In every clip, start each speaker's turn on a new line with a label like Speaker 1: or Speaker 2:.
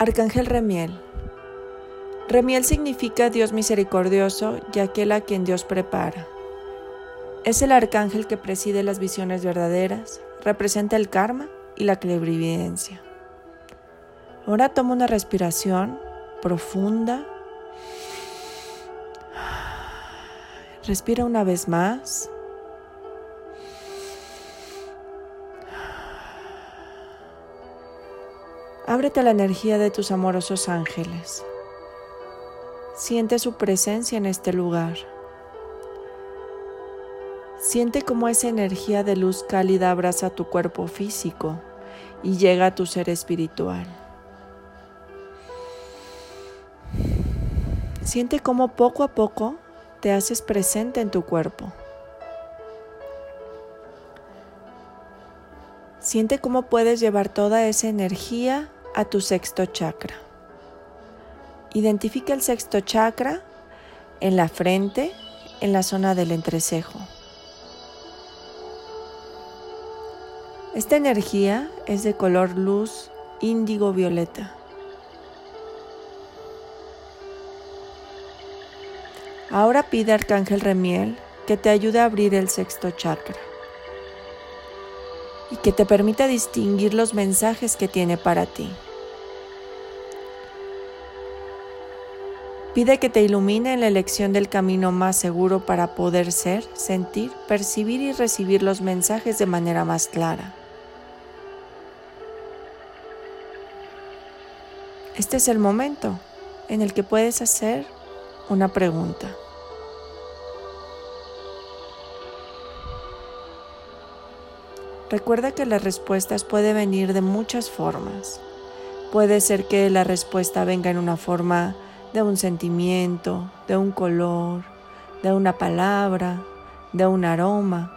Speaker 1: Arcángel Remiel. Remiel significa Dios misericordioso y aquel a quien Dios prepara. Es el arcángel que preside las visiones verdaderas, representa el karma y la clarividencia. Ahora toma una respiración profunda. Respira una vez más. Ábrete la energía de tus amorosos ángeles. Siente su presencia en este lugar. Siente cómo esa energía de luz cálida abraza tu cuerpo físico y llega a tu ser espiritual. Siente cómo poco a poco te haces presente en tu cuerpo. Siente cómo puedes llevar toda esa energía a tu sexto chakra. Identifica el sexto chakra en la frente, en la zona del entrecejo. Esta energía es de color luz índigo violeta. Ahora pide Arcángel Remiel que te ayude a abrir el sexto chakra y que te permita distinguir los mensajes que tiene para ti. Pide que te ilumine en la elección del camino más seguro para poder ser, sentir, percibir y recibir los mensajes de manera más clara. Este es el momento en el que puedes hacer una pregunta. Recuerda que las respuestas pueden venir de muchas formas. Puede ser que la respuesta venga en una forma de un sentimiento, de un color, de una palabra, de un aroma.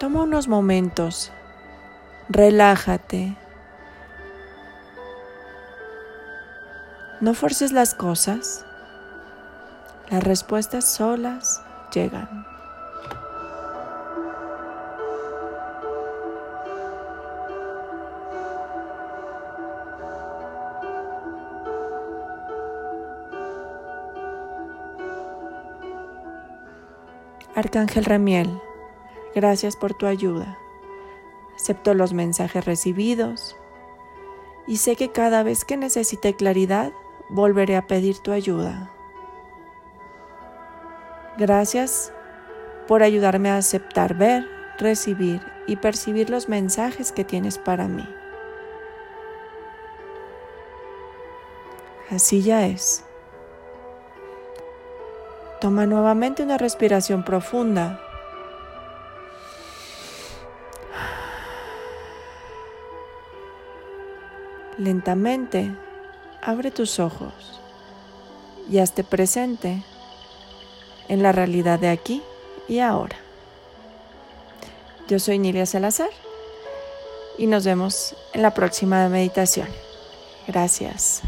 Speaker 1: Toma unos momentos, relájate. No forces las cosas. Las respuestas solas llegan. Arcángel Ramiel, gracias por tu ayuda. Acepto los mensajes recibidos y sé que cada vez que necesite claridad volveré a pedir tu ayuda. Gracias por ayudarme a aceptar, ver, recibir y percibir los mensajes que tienes para mí. Así ya es. Toma nuevamente una respiración profunda. Lentamente abre tus ojos y hazte presente en la realidad de aquí y ahora. Yo soy Nilia Salazar y nos vemos en la próxima meditación. Gracias.